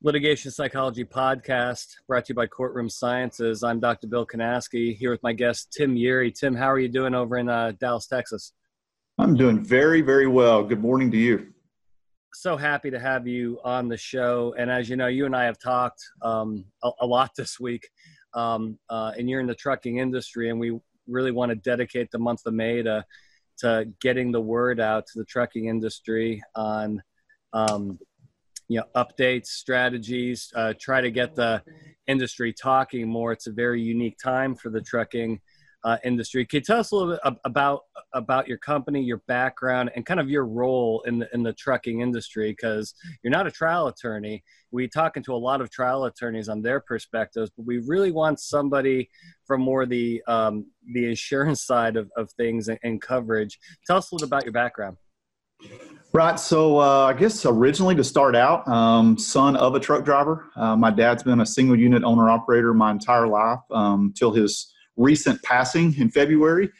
Litigation Psychology Podcast, brought to you by Courtroom Sciences. I'm Dr. Bill Kanasky here with my guest Tim Yeary. Tim, how are you doing over in uh, Dallas, Texas? I'm doing very, very well. Good morning to you. So happy to have you on the show. And as you know, you and I have talked um, a, a, lot this week. Um, uh, and you're in the trucking industry, and we really want to dedicate the month of May to to getting the word out to the trucking industry on um, you know updates strategies uh, try to get the industry talking more. It's a very unique time for the trucking uh, industry. Can you tell us a little bit about about your company your background and kind of your role in the in the trucking industry? Because you're not a trial attorney. We talking to a lot of trial attorneys on their perspectives but we really want somebody from more the um, the insurance side of, of things and, and coverage. Tell us a little about your background Right. So uh, I guess originally to start out, um, son of a truck driver. Uh, my dad's been a single unit owner operator my entire life um, till his recent passing in February.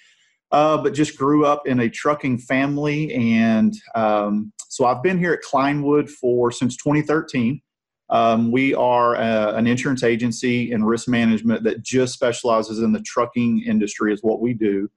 Uh, but just grew up in a trucking family, and um, so I've been here at Cline Wood for since 2013. Um, we are a, uh, an insurance agency and risk management that just specializes in the trucking industry, is what we do.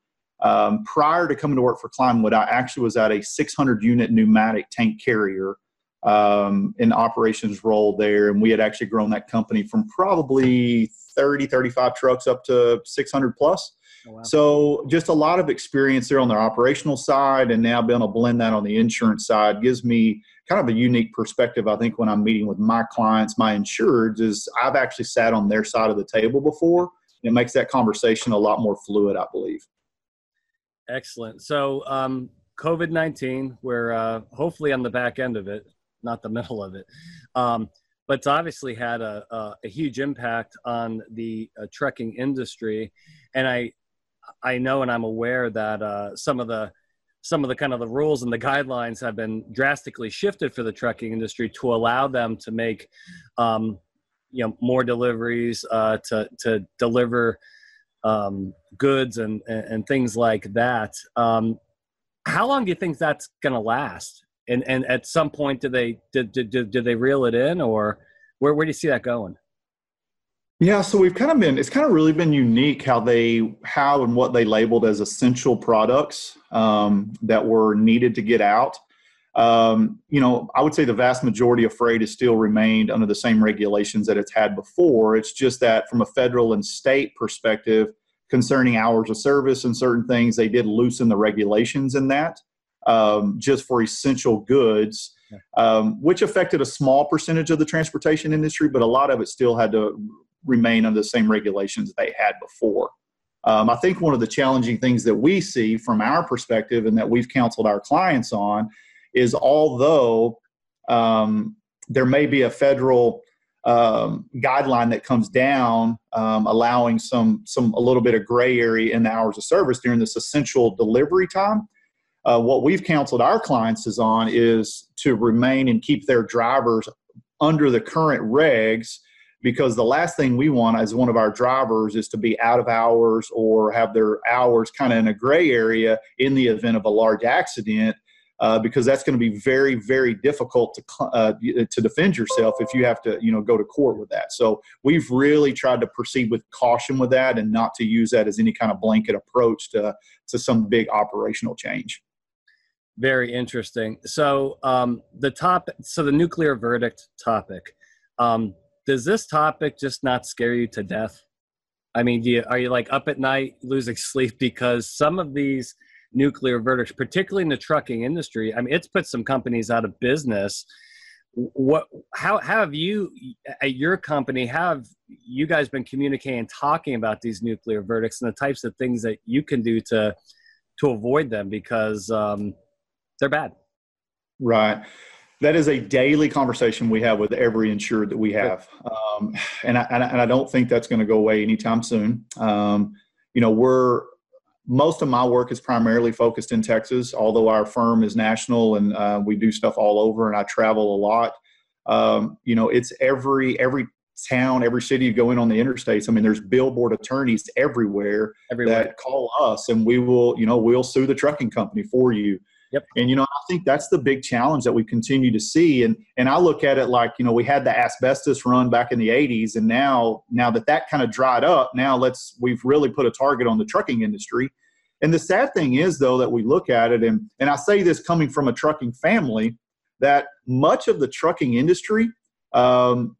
Um, prior to coming to work for Cline Wood, I actually was at a 600 unit pneumatic tank carrier um, in operations role there. And we had actually grown that company from probably 30, 35 trucks up to 600 plus. Oh, wow. So just a lot of experience there on the operational side, and now being able to blend that on the insurance side gives me kind of a unique perspective. I think when I'm meeting with my clients, my insureds, is I've actually sat on their side of the table before. And it makes that conversation a lot more fluid, I believe. Excellent. So, um, COVID 19, we're uh, hopefully on the back end of it, not the middle of it. Um, but it's obviously had a, a, a huge impact on the uh, trucking industry. And I, I know and I'm aware that uh, some of the some of the kind of the rules and the guidelines have been drastically shifted for the trucking industry to allow them to make um, you know more deliveries uh, to to deliver um, goods and, and things like that. Um, how long do you think that's going to last? And and at some point, do they did, did, did they reel it in, or where where do you see that going? Yeah, so we've kind of been, it's kind of really been unique how they, how and what they labeled as essential products um, that were needed to get out. Um, you know, I would say the vast majority of freight has still remained under the same regulations that it's had before. It's just that from a federal and state perspective, concerning hours of service and certain things, they did loosen the regulations in that um, just for essential goods, um, which affected a small percentage of the transportation industry, but a lot of it still had to remain under the same regulations they had before. Um, I think one of the challenging things that we see from our perspective and that we've counseled our clients on is although um, there may be a federal um, guideline that comes down, um, allowing some some a little bit of gray area in the hours of service during this essential delivery time. Uh, what we've counseled our clients is on is to remain and keep their drivers under the current regs because the last thing we want as one of our drivers is to be out of hours or have their hours kind of in a gray area in the event of a large accident uh, because that's going to be very, very difficult to uh, to defend yourself if you have to, you know, go to court with that. So we've really tried to proceed with caution with that and not to use that as any kind of blanket approach to to some big operational change. Very interesting. So um, the top, so the nuclear verdict topic. Um, does this topic just not scare you to death? I mean, you, are you like up at night losing sleep because some of these nuclear verdicts, particularly in the trucking industry. I mean, it's put some companies out of business. What? How, how have you at your company? Have you guys been communicating, talking about these nuclear verdicts and the types of things that you can do to to avoid them because um, they're bad. Right. That is a daily conversation we have with every insured that we have, um, and, I, and I don't think that's going to go away anytime soon. Um, you know, we're most of my work is primarily focused in Texas, although our firm is national and uh, we do stuff all over and I travel a lot. Um, you know, it's every every town, every city you go in on the interstates. I mean, there's billboard attorneys everywhere, everywhere. that call us and we will, you know, we'll sue the trucking company for you. Yep. And you know, I think that's the big challenge that we continue to see. And and I look at it like you know we had the asbestos run back in the '80s, and now now that that kind of dried up, now let's we've really put a target on the trucking industry. And the sad thing is though that we look at it, and and I say this coming from a trucking family, that much of the trucking industry. Um,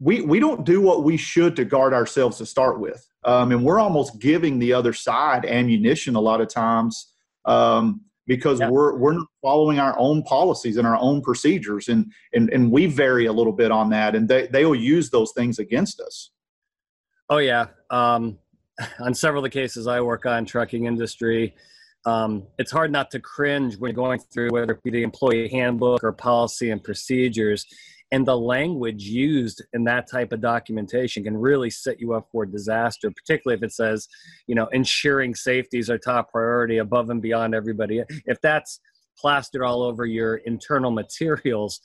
we, we don't do what we should to guard ourselves to start with. Um, and we're almost giving the other side ammunition a lot of times um, because yeah. we're we're not following our own policies and our own procedures, and and and we vary a little bit on that, and they they will use those things against us. Oh yeah, um, on several of the cases I work on, trucking industry. Um, it's hard not to cringe when going through whether it be the employee handbook or policy and procedures and the language used in that type of documentation can really set you up for disaster particularly if it says you know ensuring safety is our top priority above and beyond everybody. If that's plastered all over your internal materials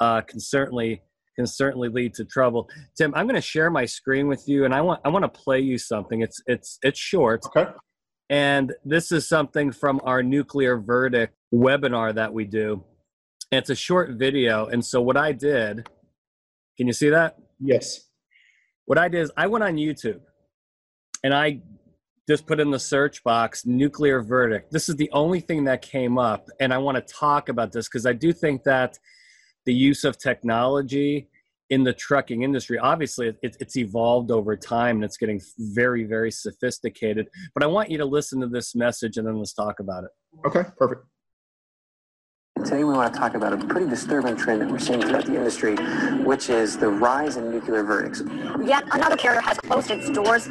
uh, can certainly can certainly lead to trouble. Tim i'm going to share my screen with you and i want i want to play you something. It's it's it's short. Okay. And this is something from our nuclear verdict webinar that we do it's a short video. And so what I did, can you see that? Yes. What I did is I went on YouTube and I just put in the search box nuclear verdict. This is the only thing that came up. And I want to talk about this because I do think that the use of technology in the trucking industry obviously it, it's evolved over time and it's getting very very sophisticated but i want you to listen to this message and then let's talk about it okay perfect Today we want to talk about a pretty disturbing trend that we're seeing throughout the industry, which is the rise in nuclear verdicts. Yet another carrier has closed its doors.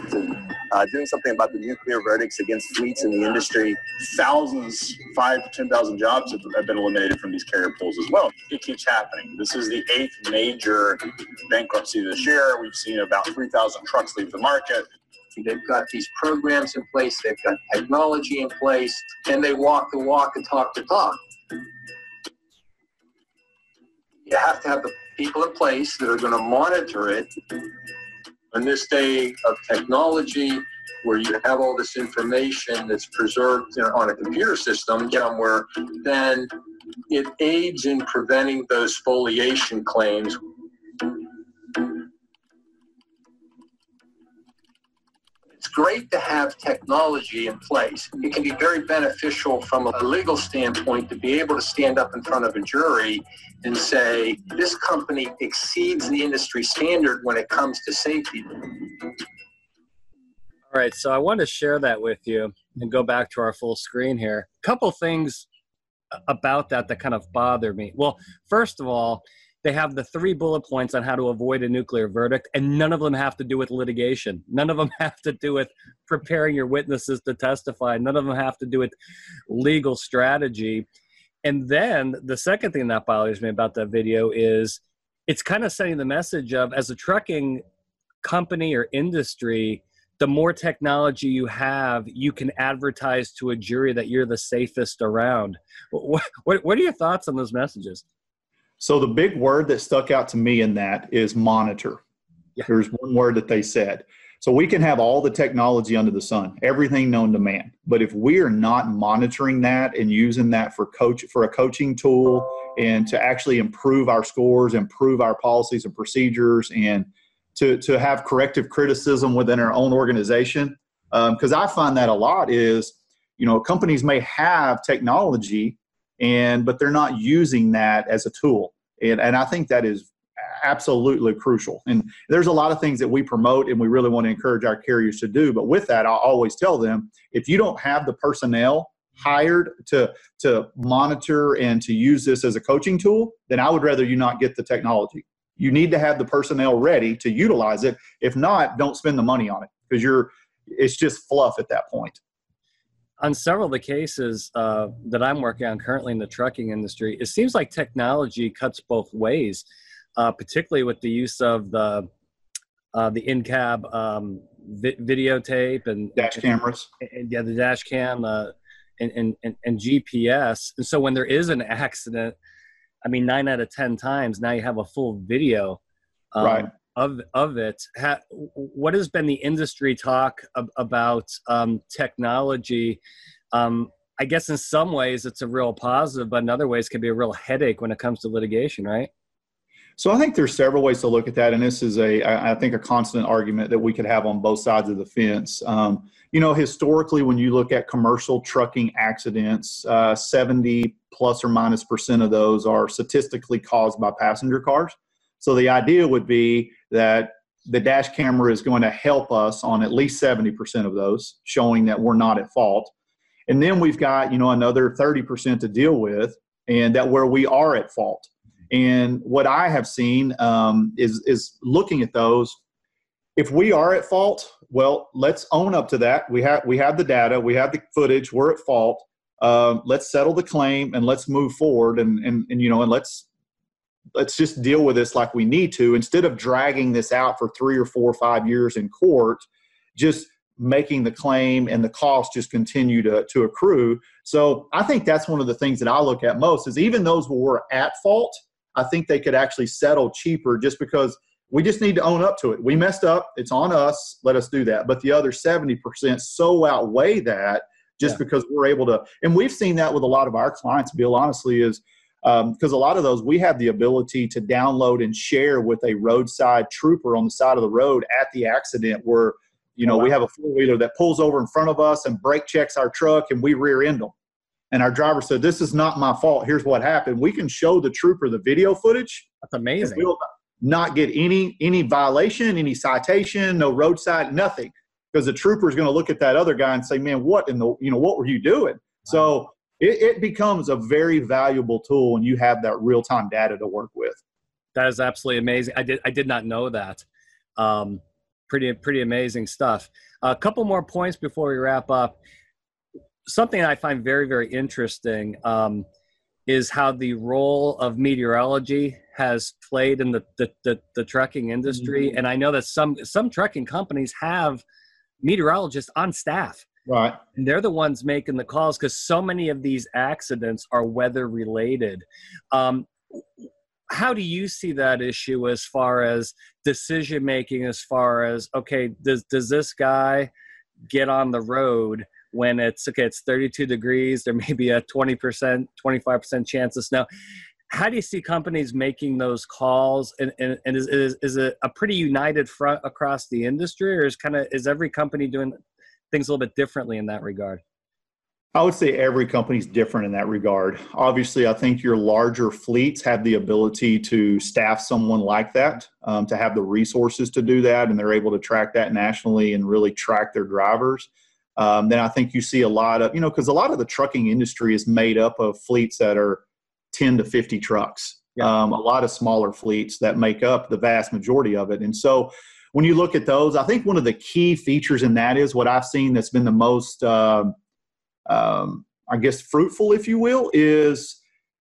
Uh, doing something about the nuclear verdicts against fleets in the industry. Thousands, five to 10,000 jobs have, have been eliminated from these carrier pools as well. It keeps happening. This is the eighth major bankruptcy this year. We've seen about 3,000 trucks leave the market. They've got these programs in place, they've got technology in place, and they walk the walk and talk the talk you have to have the people in place that are going to monitor it. In this day of technology, where you have all this information that's preserved on a computer system somewhere, then it aids in preventing those spoliation claims great to have technology in place. It can be very beneficial from a legal standpoint to be able to stand up in front of a jury and say, this company exceeds the industry standard when it comes to safety. All right, so I want to share that with you and go back to our full screen here. A couple things about that that kind of bother me. Well, first of all, they have the three bullet points on how to avoid a nuclear verdict, and none of them have to do with litigation. None of them have to do with preparing your witnesses to testify. None of them have to do with legal strategy. And then the second thing that bothers me about that video is it's kind of sending the message of as a trucking company or industry, the more technology you have, you can advertise to a jury that you're the safest around. What, what, what are your thoughts on those messages? So the big word that stuck out to me in that is monitor. Yeah. There's one word that they said. So we can have all the technology under the sun, everything known to man. But if we are not monitoring that and using that for coach for a coaching tool and to actually improve our scores, improve our policies and procedures, and to to have corrective criticism within our own organization, because um, I find that a lot is, you know, companies may have technology and but they're not using that as a tool. And, and i think that is absolutely crucial. And there's a lot of things that we promote and we really want to encourage our carriers to do. But with that i'll always tell them if you don't have the personnel hired to to monitor and to use this as a coaching tool then i would rather you not get the technology. You need to have the personnel ready to utilize it. If not don't spend the money on it because you're it's just fluff at that point on several of the cases uh, that I'm working on currently in the trucking industry, it seems like technology cuts both ways, uh, particularly with the use of the uh, the in-cab um, vi- videotape and dash cameras. And, and, yeah, the dash cam uh, and, and, and, and GPS. And so when there is an accident, I mean, nine out of ten times now you have a full video. Um, right of of it. Ha, what has been the industry talk ab- about um, technology um, I guess in some ways it's a real positive, but in other ways can be a real headache when it comes to litigation, right? So I think there's several ways to look at that, and this is a I think a constant argument that we could have on both sides of the fence. Um, you know, historically, when you look at commercial trucking accidents, uh, 70 plus or minus percent of those are statistically caused by passenger cars. So the idea would be that the dash camera is going to help us on at least 70% of those, showing that we're not at fault. And then we've got, you know, another 30% to deal with, and that where we are at fault. And what I have seen um, is is looking at those. If we are at fault, well, let's own up to that. We have we have the data, we have the footage. We're at fault. Uh, let's settle the claim and let's move forward. And and and you know, and let's let's just deal with this like we need to instead of dragging this out for three or four or five years in court. Just making the claim and the cost just continue to, to accrue. So I think that's one of the things that I look at most is even those who were at fault, I think they could actually settle cheaper just because we just need to own up to it. We messed up. It's on us. Let us do that. But the other 70% so outweigh that just yeah. because we're able to. And we've seen that with a lot of our clients, Bill, honestly, is because um, a lot of those we have the ability to download and share with a roadside trooper on the side of the road at the accident where you know oh, wow. we have a four-wheeler that pulls over in front of us and brake checks our truck and we rear end them and our driver said, "This is not my fault. Here's what happened." We can show the trooper the video footage. That's amazing. We'll not get any any violation, any citation, no roadside, nothing, because the trooper is going to look at that other guy and say, "Man, what in the you know what were you doing?" Wow. So it, it becomes a very valuable tool when you have that real time data to work with. That is absolutely amazing. I did I did not know that. Um, pretty pretty amazing stuff. A couple more points before we wrap up something I find very, very interesting um, is how the role of meteorology has played in the, the, the, the trucking industry. Mm-hmm. And I know that some, some trucking companies have meteorologists on staff. Right. And they're the ones making the calls because so many of these accidents are weather related. Um, how do you see that issue as far as decision making as far as okay does does this guy get on the road when it's okay it's 32 degrees there may be a 20% 25% chance of snow how do you see companies making those calls and, and, and is, is, is it a pretty united front across the industry or is kind of is every company doing things a little bit differently in that regard I would say every company's different in that regard. Obviously, I think your larger fleets have the ability to staff someone like that, um, to have the resources to do that, and they're able to track that nationally and really track their drivers um, then I think you see a lot of, you know, because a lot of the trucking industry is made up of fleets that are 10 to 50 trucks, yeah. um, a lot of smaller fleets that make up the vast majority of it. And so when you look at those, I think one of the key features in that is what I've seen that's been the most, uh, um, I guess, fruitful, if you will, is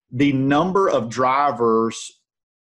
the number of drivers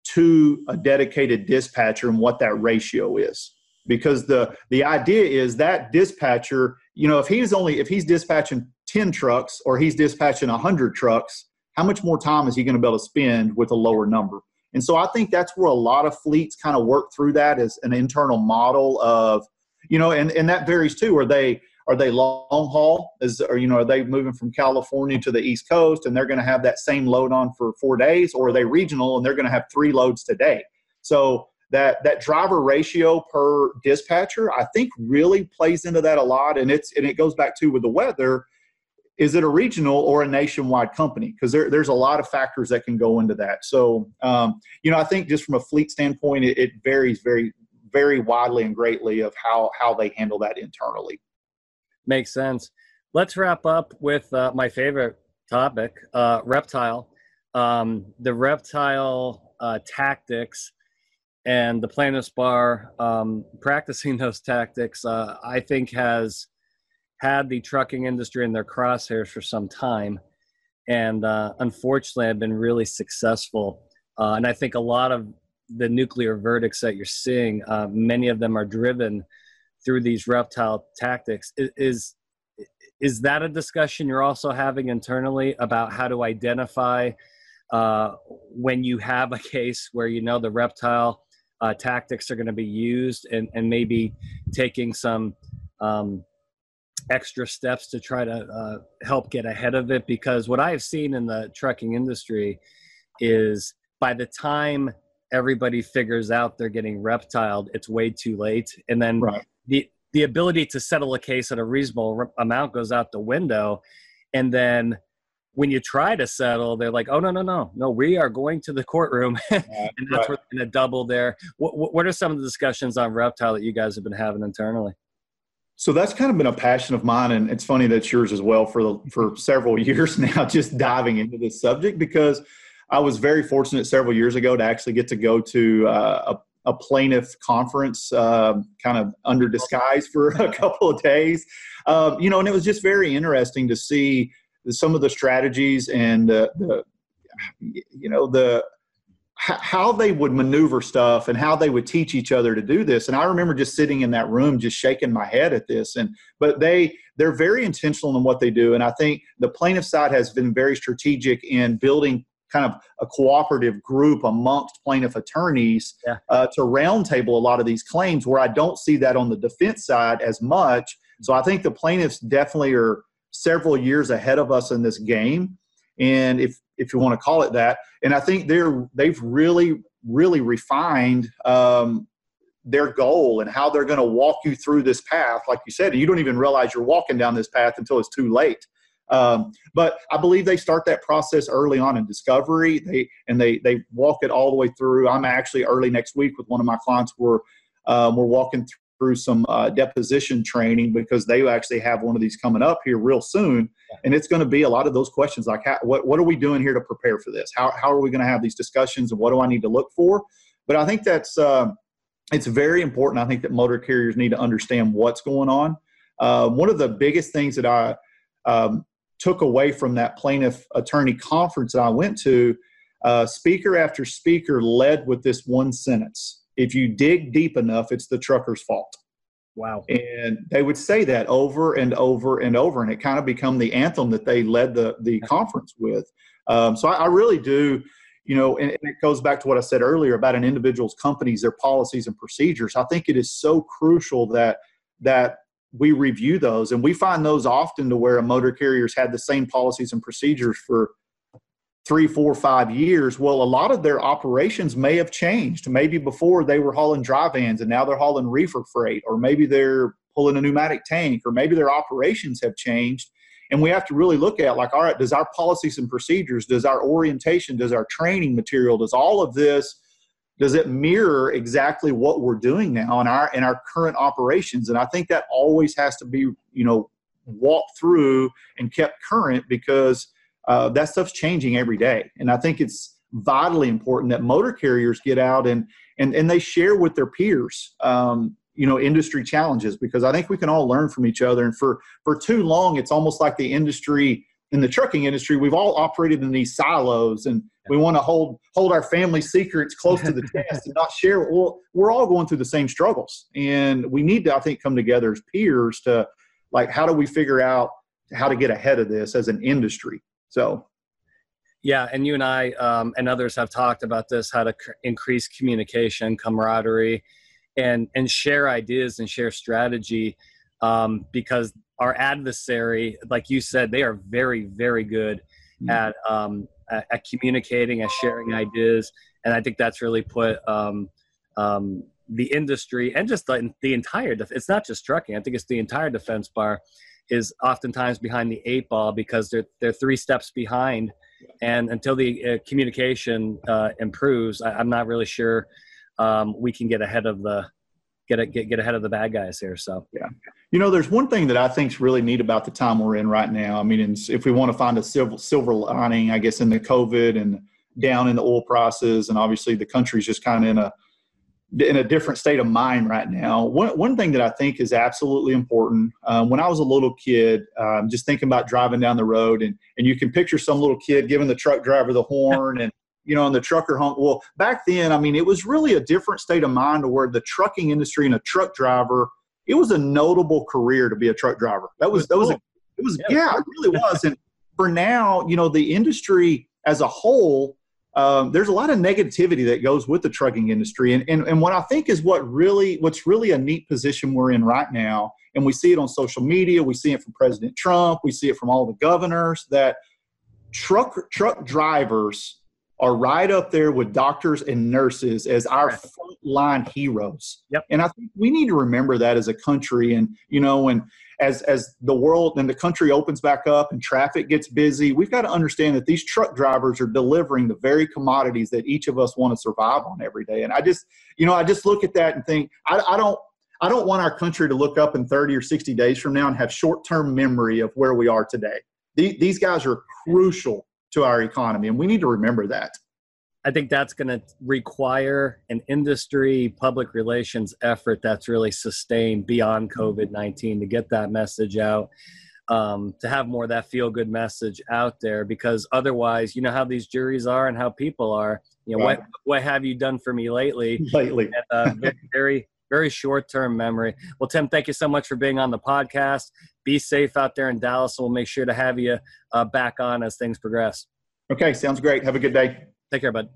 to a dedicated dispatcher and what that ratio is. Because the the idea is that dispatcher you know if he's only if he's dispatching 10 trucks or he's dispatching 100 trucks how much more time is he going to be able to spend with a lower number and so i think that's where a lot of fleets kind of work through that as an internal model of you know and and that varies too. Are they are they long haul? Is or you know are they moving from california to the east coast and they're going to have that same load on for four days? Or are they regional and they're going to have three loads today? So that that driver ratio per dispatcher i think really plays into that a lot. And it's and it goes back to with the weather is it a regional or a nationwide company? Because there, there's a lot of factors that can go into that. So um, you know i think just from a fleet standpoint it, it, varies very very widely and greatly of how how they handle that internally. Makes sense. Let's wrap up with uh, my favorite topic uh, reptile. Um, the reptile uh, tactics and the plaintiffs bar um, practicing those tactics uh, i think has had the trucking industry in their crosshairs for some time. And uh, unfortunately have been really successful. Uh, and i think a lot of the nuclear verdicts that you're seeing uh, many of them are driven through these reptile tactics. Is is that a discussion you're also having internally about how to identify uh, when you have a case where you know the reptile uh, tactics are going to be used and, and maybe taking some um, extra steps to try to uh, help get ahead of it because what I have seen in the trucking industry is by the time everybody figures out they're getting reptiled, it's way too late. And then Right. the the ability to settle a case at a reasonable r- amount goes out the window. And then when you try to settle, they're like, "Oh no, no, no, no! We are going to the courtroom," and that's right. where they're going to double there. What what are some of the discussions on reptile that you guys have been having internally? So that's kind of been a passion of mine, and it's funny that's yours as well for the, for several years now. Just diving into this subject because I was very fortunate several years ago to actually get to go to uh, a, a plaintiff conference, um kind of under disguise for a couple of days. Um, you know, and it was just very interesting to see some of the strategies and uh, the you know the how they would maneuver stuff and how they would teach each other to do this. And i remember just sitting in that room just shaking my head at this. And but they they're very intentional in what they do. And i think the plaintiff side has been very strategic in building kind of a cooperative group amongst plaintiff attorneys Yeah. uh, to roundtable a lot of these claims where i don't see that on the defense side as much. So i think the plaintiffs definitely are several years ahead of us in this game. And if if you want to call it that. And i think they're they've really really refined um, their goal and how they're going to walk you through this path. Like you said you don't even realize you're walking down this path until it's too late. Um, but i believe they start that process early on in discovery. They and they they walk it all the way through. I'm actually early next week with one of my clients. Where um, we're walking through some uh, deposition training because they actually have one of these coming up here real soon. And it's going to be a lot of those questions like how, what, what are we doing here to prepare for this? How, how are we going to have these discussions and what do i need to look for? But i think that's uh, it's very important i think that motor carriers need to understand what's going on. Uh, one of the biggest things that i um, took away from that plaintiff attorney conference that i went to uh, speaker after speaker led with this one sentence if you dig deep enough it's the trucker's fault. Wow. and they would say that over and over and over and it kind of become the anthem that they led the the conference with. Um, so I, I really do you know and, and it goes back to what i said earlier about an individual's companies their policies and procedures. I think it is so crucial that that we review those and we find those often to where a motor carrier's had the same policies and procedures for three, four, five years. Well, a lot of their operations may have changed. Maybe before they were hauling dry vans and now they're hauling reefer freight, or maybe they're pulling a pneumatic tank, or maybe their operations have changed. And we have to really look at like, all right, does our policies and procedures, does our orientation, does our training material, does all of this, does it mirror exactly what we're doing now in our in our current operations? And I think that always has to be, you know, walked through and kept current because uh, that stuff's changing every day. And I think it's vitally important that motor carriers get out and and and they share with their peers, um, you know, industry challenges because I think we can all learn from each other. And for for too long, it's almost like the industry in the trucking industry, we've all operated in these silos and we want to hold hold our family secrets close to the chest and not share. Well, we're all going through the same struggles, and we need to, I think, come together as peers to like how do we figure out how to get ahead of this as an industry. So Yeah, and you and I um, and others have talked about this: how to cr- increase communication, camaraderie, and and share ideas and share strategy. Um, because our adversary, like you said, they are very, very good Mhm. at, um, at at communicating at sharing ideas, and I think that's really put um, um, the industry and just the, the entire. Def- it's not just trucking. I think it's the entire defense bar is oftentimes behind the eight ball because they're they're three steps behind. And until the uh, communication uh, improves I, i'm not really sure um, we can get ahead of the get, a, get get ahead of the bad guys here so. Yeah, You know, there's one thing that I think is really neat about the time we're in right now. I mean, if we want to find a silver, silver lining, I guess, in the COVID and down in the oil prices, and obviously the country's just kind of in a in a different state of mind right now. One, one thing that I think is absolutely important. Um, when I was a little kid, um, just thinking about driving down the road, and and you can picture some little kid giving the truck driver the horn, and you know, and the trucker honk. Well, back then, I mean, it was really a different state of mind to where the trucking industry and a truck driver, it was a notable career to be a truck driver. That was that was a, it was Yeah. yeah, it really was. And for now, you know, the industry as a whole, um, there's a lot of negativity that goes with the trucking industry. And, and and what I think is what really what's really a neat position we're in right now and we see it on social media. We see it from President Trump. We see it from all the governors that truck truck drivers are right up there with doctors and nurses as our Right. frontline heroes. Yep. And I think we need to remember that as a country. And you know, when as as the world and the country opens back up and traffic gets busy, we've got to understand that these truck drivers are delivering the very commodities that each of us want to survive on every day. And I just, you know, I just look at that and think, I, I don't. I don't want our country to look up in 30 or 60 days from now and have short-term memory of where we are today. The- These guys are crucial to our economy, and we need to remember that. I think that's going to require an industry public relations effort that's really sustained beyond COVID 19 to get that message out, um, to have more of that feel good message out there. Because otherwise, you know how these juries are and how people are. You know, Right. what, what have you done for me lately? Lately, And, uh, very, very, very short term memory. Well, Tim, thank you so much for being on the podcast. Be safe out there in Dallas, and we'll make sure to have you uh, back on as things progress. okay, sounds great. Have a good day. Take care, bud.